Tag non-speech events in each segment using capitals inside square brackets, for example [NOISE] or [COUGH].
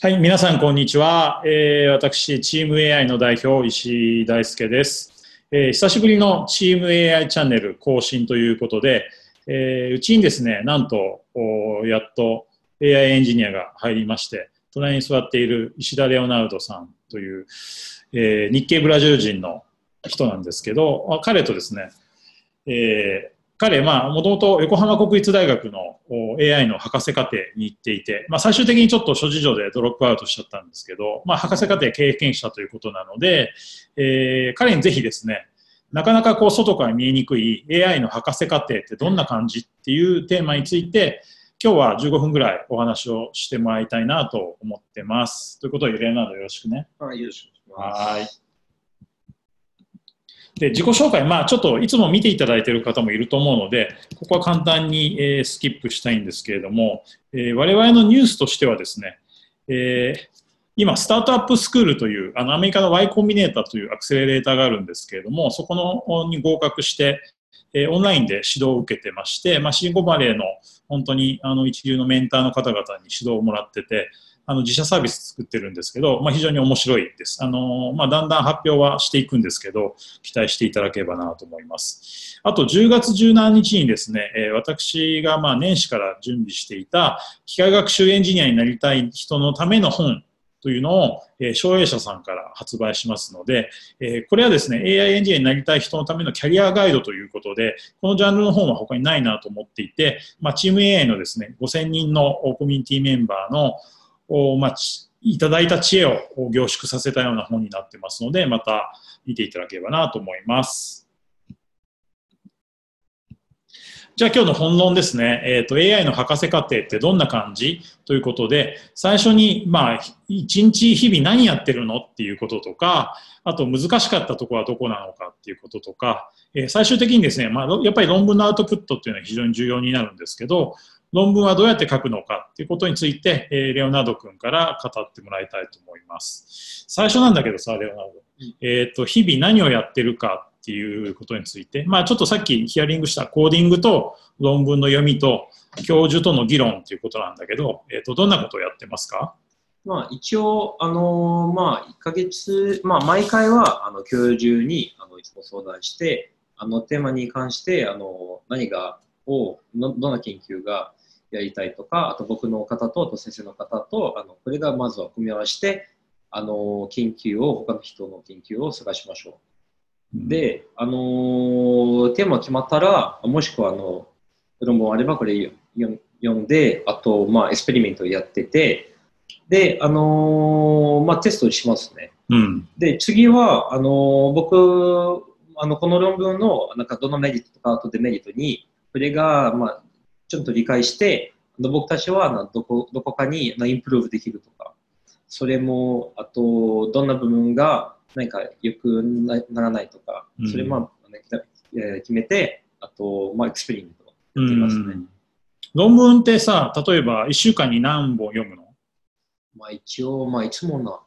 はい、皆さんこんにちは。えー、私、チーム AI の代表、石井大輔です、えー。久しぶりのチーム AI チャンネル更新ということで、えー、うちにですね、なんと、やっと AI エンジニアが入りまして、隣に座っている石田レオナルドさんという、えー、日系ブラジル人の人なんですけど、彼とですね、えー、彼、まあ、もともと横浜国立大学の AI の博士課程に行っていて、まあ、最終的にちょっと諸事情でドロップアウトしちゃったんですけど、まあ、博士課程経験者ということなので、えー、彼にぜひですね、なかなかこう外から見えにくい AI の博士課程ってどんな感じっていうテーマについて、今日は15分ぐらいお話をしてもらいたいなと思ってます。ということで、レオナルドよろしくね。はい、よろしくお願いします。はい。で、自己紹介、まあちょっといつも見ていただいている方もいると思うので、ここは簡単に、えー、スキップしたいんですけれども、えー、我々のニュースとしてはですね、えー、今、スタートアップスクールという、あのアメリカの Y コンビネーターというアクセレレーターがあるんですけれども、そこのに合格して、えー、オンラインで指導を受けてまして、まあ、シンゴバレーの本当にあの一流のメンターの方々に指導をもらってて、あの自社サービス作ってるんですけど、まあ、非常に面白いです。あのまあ、だんだん発表はしていくんですけど、期待していただければなと思います。あと、10月17日にですね、え私がまあ年始から準備していた機械学習エンジニアになりたい人のための本というのを、えー、省営者さんから発売しますので、えー、これはですね、AI エンジニアになりたい人のためのキャリアガイドということで、このジャンルの本は他にないなと思っていて、まあ、チーム AI のですね、5000人のコミュニティメンバーのまあ、いただいた知恵を凝縮させたような本になってますので、また見ていただければなと思います。じゃあ今日の本論ですね。えっ、ー、と AI の博士課程ってどんな感じということで、最初にまあ一日日々何やってるのっていうこととか、あと難しかったところはどこなのかっていうこととか、えー、最終的にですね、まあやっぱり論文のアウトプットっていうのは非常に重要になるんですけど、論文はどうやって書くのかっていうことについて、えー、レオナルド君から語ってもらいたいと思います。最初なんだけどさ、レオナルド。えっ、ー、と、日々何をやってるかっていうことについて、まあちょっとさっきヒアリングしたコーディングと論文の読みと教授との議論っていうことなんだけど、えっ、ー、と、どんなことをやってますか？まあ一応、あのー、まあ1ヶ月、まあ毎回はあの教授にあのいつも相談して、あのテーマに関して、あの何がをどんな研究がやりたいとか、あと僕の方と、あと先生の方と、あのこれがまずは組み合わせて、あの研究を、他の人の研究を探しましょう。うん、で、あのテーマ決まったら、もしくはあの論文あればこれ読んで、あと、まあ、エスペリメントをやってて、で、あのまあ、テストしますね。うん、で、次は、あの僕、あのこの論文のなんかどのメリットとかあとデメリットに、これが、まあ、ちょっと理解して、僕たちはどこどこかにインプルーブできるとか、それも、あと、どんな部分が何か良くならないとか、それも、ね、決めて、あと、まあ、エクスペリメントやってますね。論文ってさ、例えば1週間に何本読むの？まあ一応、まあいつもな、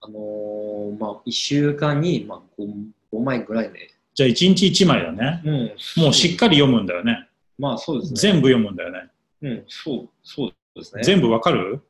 あのー、まあ1週間に、まあ5、5枚ぐらいで。じゃあ1日1枚だね。うん。もうしっかり読むんだよね。まあそうですね。全部読むんだよね。うん、そう、そうですね。全部わかる？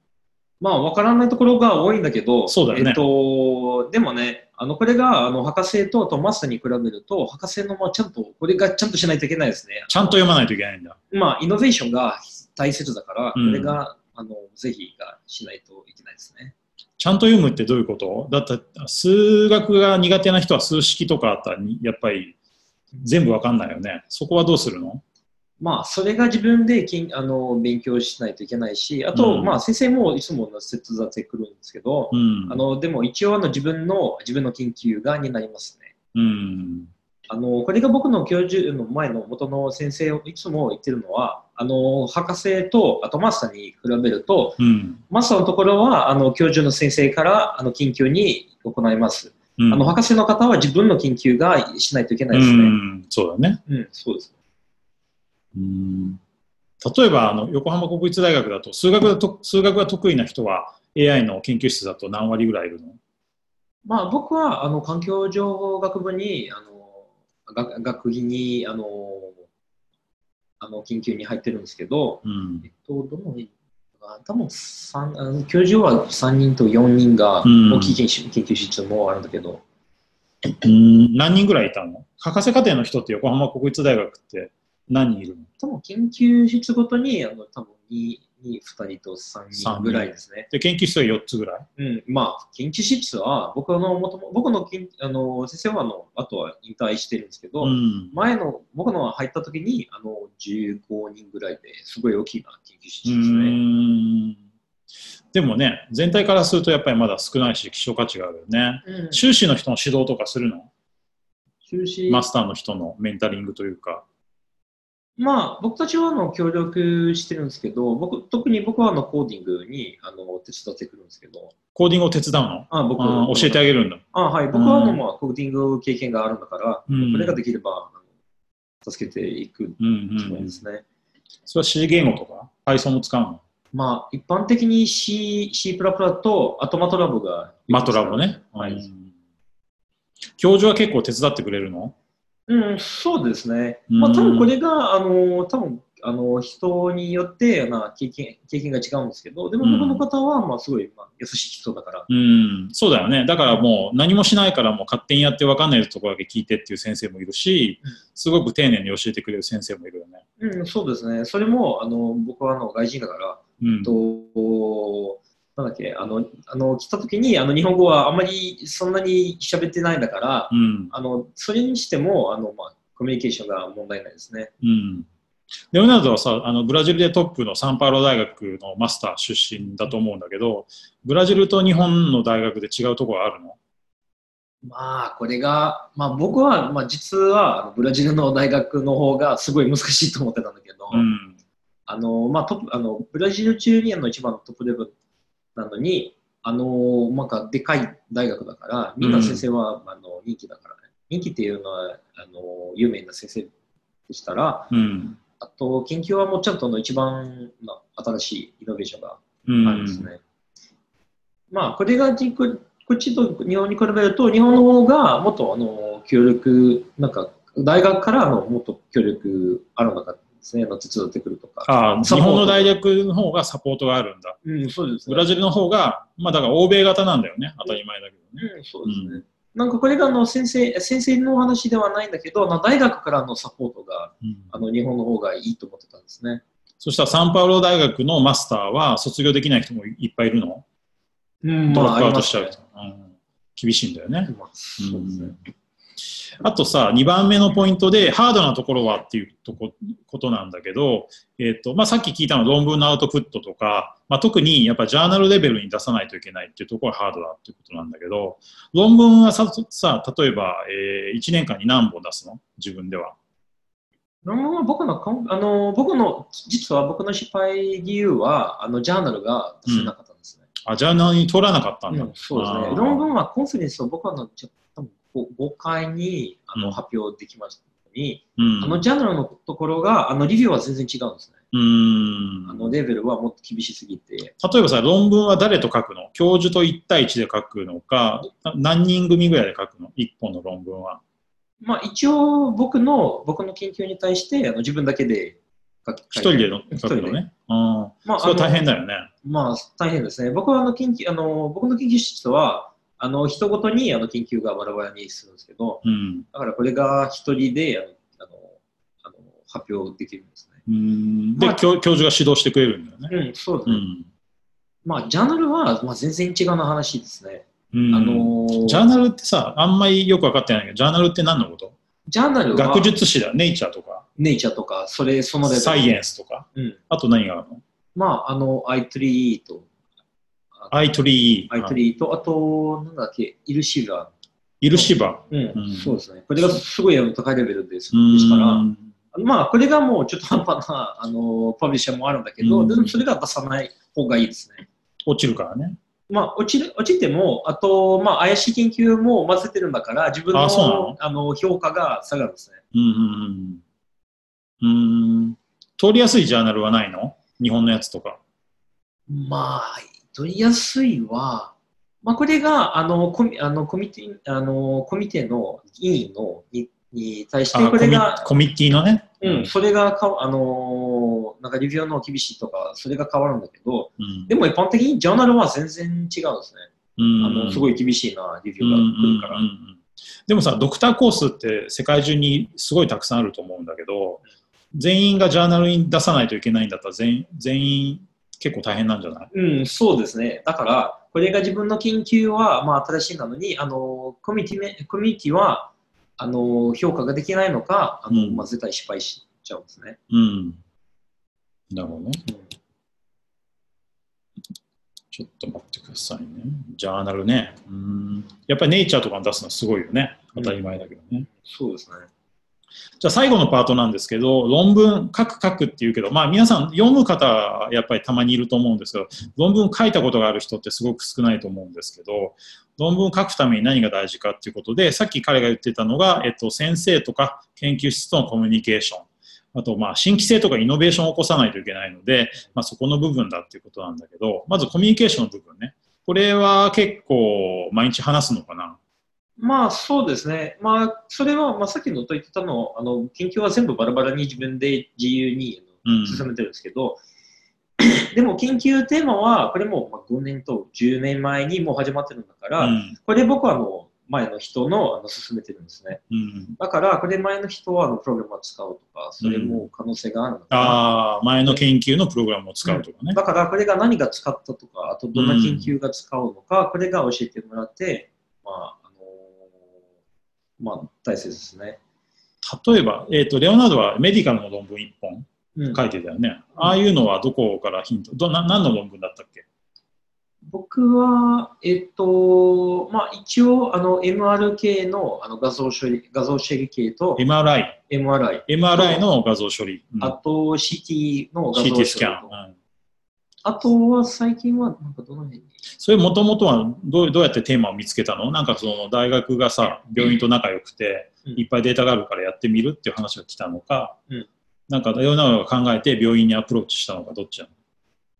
まあ、わからないところが多いんだけど、そうだよね。えっと、でもね、あの、これが、あの、博士ととマスに比べると、博士のもちゃんと、これがちゃんとしないといけないですね。ちゃんと読まないといけないんだ。まあ、イノベーションが大切だから、これが、あの、ぜひがしないといけないですね。ちゃんと読むってどういうこと？だって、数学が苦手な人は数式とかあったら、やっぱり全部わかんないよね。そこはどうするの？まあ、それが自分できんあの勉強しないといけないし、あと、うん、まあ、先生もいつも切雑で来るんですけど、うん、あのでも一応あの自分の自分の研究がになりますね。うん、あのこれが僕の教授の前の元の先生いつも言ってるのは、あの博士とあとマスターに比べると、マスターのところはあの教授の先生からあの研究に行います。あの博士の方は自分の研究がしないといけないですね。そうだね。うん、そうです。うん。例えばあの横浜国立大学だと数学だと数学が得意な人は AI の研究室だと何割ぐらいいるの？まあ、僕はあの環境情報学部にあの学学費にあのあの研究に入ってるんですけど、うん、えっと、どのあ多分三あの教授は3人と4人がうん。大きい研究研究室もあるんだけど、うん。何人ぐらいいたの？博士課程の人って横浜国立大学って何人いるの？多分研究室ごとにあの多分 2, 2, 2人と3人ぐらいですね。で研究室が4つぐらい？うん、まあ、研究室は僕のもとも僕の研あの先生はあのあとは引退してるんですけど、うん。前の僕の入った時にあの15人ぐらいですごい大きな研究室うですね。ん。でもね全体からするとやっぱりまだ少ないし希少価値があるよね。うん。修士の人の指導とかするの？修士。マスターの人のメンタリングというかまあ、僕たちはあの協力してるんですけど、僕特に僕はあのコーディングにあの手伝ってくるんですけど、コーディングを手伝うの？あ僕あー教えてあげるんだ。あはい、僕はあの、まあ、コーディング経験があるんだから、うんこれができればあの助けていくうんつもうん。りですね。それは C 言語とか？Python も使うの？まあ、一般的に C、C++ と、あとマトラボが。マトラボね。はい。うん教授は結構手伝ってくれるの？うん、そうですね。うんまあ、多分これが、あの、多分あの人によって、まあ、経験経験が違うんですけど、でもうん僕の方は、まあ、すごい、まあ、優しい人だから、うん、そうだよね。だからもう何もしないからもう勝手にやって分かんないところだけ聞いてっていう先生もいるしうん、すごく丁寧に教えてくれる先生もいるよね。うん、そうですね。それも、あの、僕はあの外人だから、うん。と、なんだっけ、あの、あの来た時に、あの、日本語はあんまりそんなに喋ってないんだから、うん。あの、それにしても、あの、まあ、コミュニケーションが問題ないですね。うん。レオナルドはさ、あのブラジルでトップのサンパウロ大学のマスター出身だと思うんだけど、ブラジルと日本の大学で違うところあるの？まあ、これが、まあ、僕は、まあ、実は、ブラジルの大学の方がすごい難しいと思ってたんだけど、うん。あの、まあ、トップ、あの、ブラジル中にあの一番のトップレベルなのに、あの、なんか、でかい大学だから、みんな先生は、あの、人気だからね。人気っていうのは、あの、有名な先生でしたら、うん。あと、研究はもうちゃんとあの一番の新しいイノベーションがうん。あるんですね。まあ、これがこっちと日本に比べると、日本の方がもっとあの協力、なんか大学からのもっと協力あるのかですね、あの手伝ってくるとか。ああ、日本の大学の方がサポートがあるんだ。うん、そうですね。ブラジルの方が、まあだから欧米型なんだよね。当たり前だけどね。うん、そうですね。なんかこれがあの先生先生の話ではないんだけど、大学からのサポートがうんあの日本の方がいいと思ってたんですね。そしたらサンパウロ大学のマスターは卒業できない人もいっぱいいるの？うんドロップアウトあしちゃう人、うん厳しいんだよね。まあそうですね。あとさ、2番目のポイントで、ハードなところはっていうとこことなんだけど、えっとまあ、さっき聞いたのは論文のアウトプットとか、まあ、特にやっぱジャーナルレベルに出さないといけないっていうところがハードだっていうことなんだけど、論文はさ、さ例えば、え1年間に何本出すの？自分では。論文は僕のあの僕の実は僕の失敗理由はあのジャーナルが出せなかったんですね。あ、ジャーナルに通らなかったんだ。うんそうですね。論文は conference を僕はあの多分 5, 回にあの、うん発表できましたのに、うん。あのジャーナルのところがあの review は全然違うんですね。うーんあのレベルはもっと厳しすぎて。例えばさ、論文は誰と書くの？教授と1対1で書くのか、な何人組ぐらいで書くの ?1 本の論文は。まあ一応僕の僕の研究に対してあの自分だけで書き一人での一人で書くのね。うん。まあ、それは大変だ。だよね。まあ大変ですね。僕はあの研究あの僕の研究室はあの人ごとにあの研究がバラバラにするんですけど、うん。だからこれが一人であのあのあの発表できるんですね。うんで、まあ教教授が指導してくれるんだよね。うん、そうですね。うん。まあ、ジャーナルは、まあ、全然違うの話ですね。うんあのージャーナルってさ、あんまりよく分かってないけど、ジャーナルって何のこと？ジャーナルは学術誌だ、ネイチャーとか、ネイチャーとか、それ、そのレベル。サイエンスとか、うん。あと何があるの？まあ、あの、i3e と、?I3E、i3e と、あと、なんだっけ、イルシバイルシバ。ー。うん、うんそうですね。これがすごいあの高いレベルです。うんですから、まあ、これがもうちょっと半端な、[LAUGHS] あの、パブリッシャーもあるんだけど、うんでもそれが出さない方がいいですね。落ちるからね。まあ、落ちる落ちても、あと、まあ、怪しい研究も混ぜてるんだから、自分のあの？あの評価が下がるんですね。うんうんうん。うん。通りやすいジャーナルはないの？日本のやつとか。まあ、取りやすいは、まあ、これが、あの、コミあのコミティ、あの、コミテの委員のにに対して、これが、コミッティのね？うん、それがか、あの、の、なんかレビューの厳しいとか、それが変わるんだけど、うんでも一般的にジャーナルは全然違うんですね。うんあの、すごい厳しいな、レビューが来るから。でもさ、ドクターコースって世界中にすごいたくさんあると思うんだけど、全員がジャーナルに出さないといけないんだったら全全員結構大変なんじゃない？うん、そうですね。だから、これが自分の研究は、まあ、新しいなのに、あの、コミュニティめ、コミュニティは、あの、評価ができないのか、あの、うんまあ、絶対失敗しちゃうんですね。うん。なるほどね。うんちょっと待ってくださいね。ジャーナルね。うん。やっぱりネイチャーとかに出すのはすごいよね。当たり前だけどね。そうですね。じゃあ最後のパートなんですけど、論文書く書くっていうけど、まあ皆さん読む方やっぱりたまにいると思うんですけど、論文書いたことがある人ってすごく少ないと思うんですけど、論文書くために何が大事かっていうことで、さっき彼が言ってたのが、えっと、先生とか研究室とのコミュニケーション。あと、まあ、新規性とかイノベーションを起こさないといけないので、まあ、そこの部分だっていうことなんだけど、まずコミュニケーションの部分ね。これは結構毎日話すのかなまあ、そうですね。まあ、それは、まあ、さっきのと言ってたの、あの、研究は全部バラバラに自分で自由に進めてるんですけど、[COUGHS] でも研究テーマは、これもまあ5年と10年前にもう始まってるんだから、うん。これ僕はあの前の人のあの進めてるんですね。うん。だから、これ前の人はあのプログラムを使うとか、それも可能性があるのかな。ああ、前の研究のプログラムを使うとかね。だから、これが何が使ったとか、あとどんな研究が使うのか、これが教えてもらって、まあ、まあ、大切ですね。例えば、えっ、と、レオナルドはメディカルの論文1本うん書いてたよね。ああいうのはどこからヒント、どな何の論文だったっけ？僕は、えっと、まあ、一応、あの、MR 系のあの画像処理、画像処理系と ?MRI。MRI、MRI の画像処理。うんあと CT の画像処理 CT スキャン。とうんあとは最近は、なんかどの辺に？それもともとはどうどうやってテーマを見つけたの？なんかその大学がさ、病院と仲良くて、うん。いっぱいデータがあるからやってみるっていう話が来たのか、うん。なんかレオナルドが考えて病院にアプローチしたのか、どっちなの？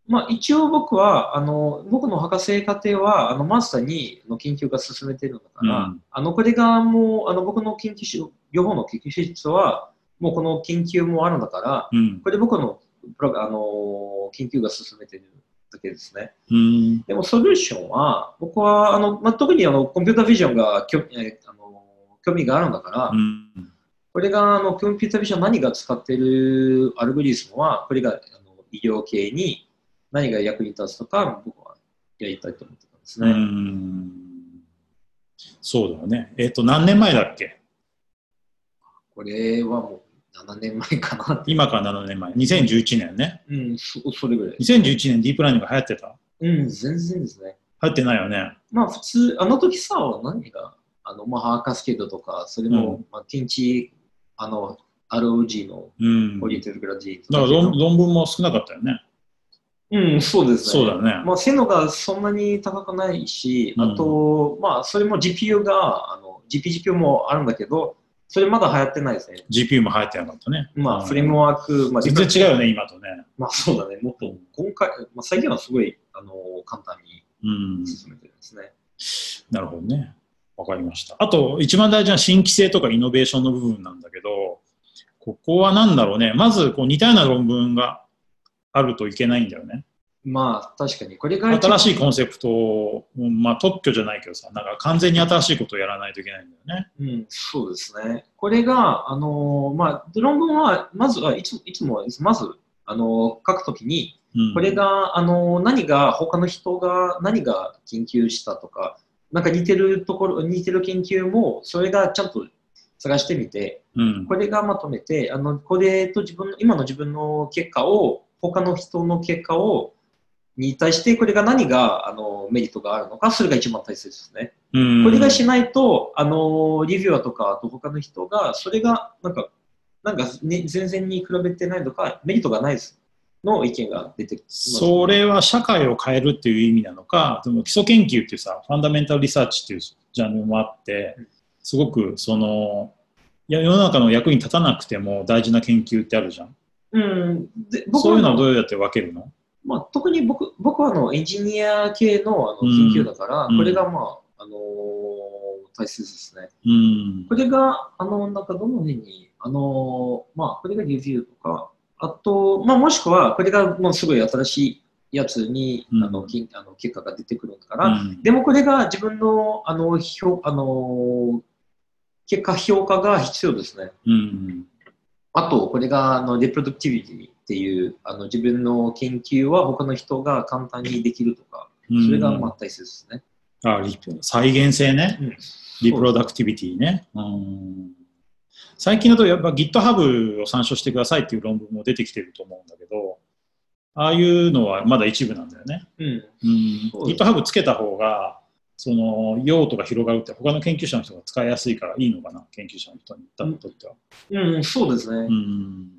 まあ、一応僕は、あの、僕の博士課程は、あの、マスターにあの研究が進めてるんだから、うん。あの、これがもう、あの、僕の研究室、両方の研究室は、もうこの研究もあるんだから、うん。これ僕の、プロあの、研究が進めてるだけですね。うん。でも、ソリューションは、僕は、あの、まあ、特にあの、コンピュータービジョンが興,、えーあの興味があるんだから、うん。これが、あの、コンピュータービジョン何が使ってるアルゴリズムは、これが、あの、医療系に何が役に立つとか、僕はやりたいと思ってたんですうね。んそうだよね。えっ、と、何年前だっけ？これはもう7年前かな。今から7年前。2011年ね。うん、そそれぐらい。2011年ディープラーニングが流行ってた？うん、全然ですね。流行ってないよね。まあ、普通、あの時さ、何が、あの、まあ、ハーカスケードとか、それも、まあ、天地、あの、ROG のうん。オリエンテルグラディだから論論文も少なかったよね。うん、そうですね。そうだね。まあ、性能がそんなに高くないし、うんあと、まあ、それも GPU が、あの、GPGPU もあるんだけど、それまだ流行ってないですね。GPU も流行ってなかったね。まあ、うんフレームワーク、まあ、全然違うよね、今とね。まあ、そうだね。もっと、今回、まあ、最近はすごい、あの、簡単にうん。進めてるんですね。なるほどね。わかりました。あと、一番大事な新規性とかイノベーションの部分なんだけど、ここは何だろうね。まず、こう似たような論文があるといけないんだよね。まあ、確かに、これが新しいい。コンセプトを、まあ特許じゃないけどさ、なんか完全に新しいことをやらないといけないんだよね。うん、そうですね。これが、あの、まあ、論文は、まずはいついつも、まず、あの、書くときに、うん、これが、あの、何が、他の人が何が研究したとか、なんか似てるところ、似てる研究も、それがちゃんと探してみて、うん、これがまとめて、あの、これと自分の、今の自分の結果を、他の人の結果を、に対して、これが何が、あの、メリットがあるのか、それが一番大切ですね。うんこれがしないと、あの、リビュアーとか、あと他の人が、それが、なんか、なんか、ね、全然に比べてないとか、メリットがないです。の意見が出てきます、それは社会を変えるっていう意味なのか、でも基礎研究っていうさ、ファンダメンタルリサーチっていうジャンルもあって、すごくその、いや世の中の役に立たなくても大事な研究ってあるじゃん。うん。で僕そういうのはどううやって分けるの？まあ、特に僕僕はあのエンジニア系のあのうん研究だから、うんこれが、まああのー大切ですね。うん。これが、あの、なんかどの辺に、あのーまあ、これがレビューとか、あと、まあ、もしくは、これがもうすごい新しいやつに、うんあのきあの結果が出てくるから、うんでもこれが自分のあの評あの結果評価が必要ですね。うんあと、これがあのリプロダクティビティっていうあの自分の研究は他の人が簡単にできるとか、それがまあ大切ですね。あリ再現性ね。うんリプロダクティビティね。うん最近だとやっぱ GitHub を参照してくださいっていう論文も出てきてると思うんだけど、ああいうのはまだ一部なんだよね。うんうん GitHub つけた方が、その用途が広がるって他の研究者の人が使いやすいからいいのかな、研究者の人にとっては。うん、そうですね。うん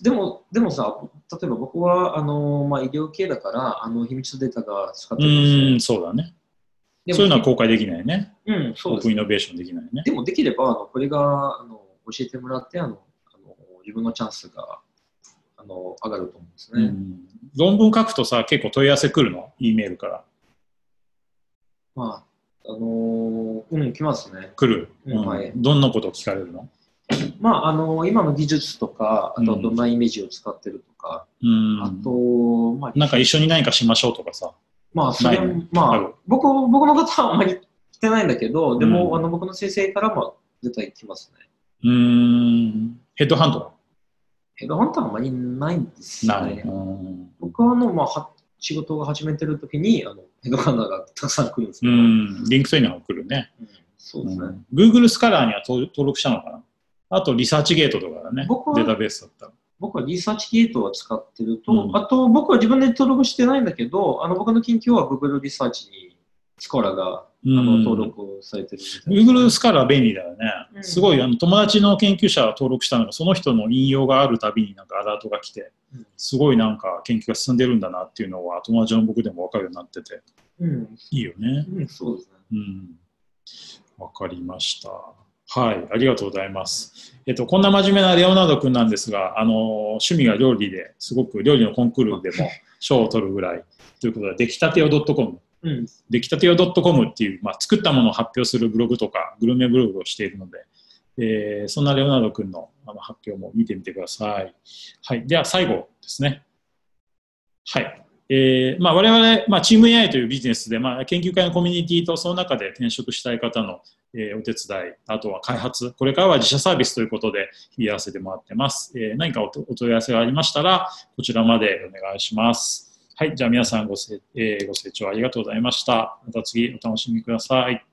でも、でもさ、例えば僕はあの、まあ、医療系だからあの秘密データが使ってうるんですよん、そうだね。そういうのは公開できないね。うん、そうですオープンイノベーションできないね。でもできれば、あのこれがあの教えてもらってあのあの、自分のチャンスがあの上がると思うんですね。うん論文書くとさ、結構問い合わせ来るの ?E メールから。まあ、あのうん、来ますね。来る、うんはいどんなことを聞かれるの？まあ、あの今の技術とか、あとうんどんなイメージを使ってるとか、うんあと、まあ、なんか一緒に何かしましょうとかさ。まあ、それまあ僕、僕の方はあんまり来てないんだけど、でも、うんあの僕の先生からも絶対来ますね。うーん。ヘッドハントは？ヘッドハンターはあんまりないんですね。ない。うん僕はあの、まあ、は仕事を始めてる時にあのヘッドハンターがたくさん来るんですけうど、ん。 LinkedIn が来るね。うんそうですね。うん Google スカラーには登登録したのかな？あと ResearchGate とかだね。データベースだったら。僕は ResearchGate を使ってると、うんあと僕は自分で登録してないんだけど、あの僕の研究は Google リサーチに Scholar が、あの登録されてるみたいな Google スカラー便利だよね。うんすごいあの友達の研究者が登録したのが、その人の引用があるたびになんかアラートが来て、うんすごいなんか研究が進んでるんだなっていうのは友達の僕でも分かるようになってて、うん、いいよね。うん、そうですね。うん。わかりました。はい、ありがとうございます。えっと、こんな真面目なレオナルド君なんですが、あの、趣味が料理ですごく料理のコンクールでも [LAUGHS] 賞を取るぐらいということで、出来たてよ .com、うん、出来たてよ .com っていう、まあ、作ったものを発表するブログとか、グルメブログをしているので、えーそんなレオナルド君のあの発表も見てみてください。はい、では最後ですね。はい。えーまあ、我々、まあ、チーム AI というビジネスで、まあ、研究会のコミュニティとその中で転職したい方の、えーお手伝い、あとは開発、これからは自社サービスということで、日々やらせてもらってます。えー何かお問い合わせがありましたら、こちらまでお願いします。はい、じゃあ皆さんごせ、えーご清聴ありがとうございました。また次お楽しみください。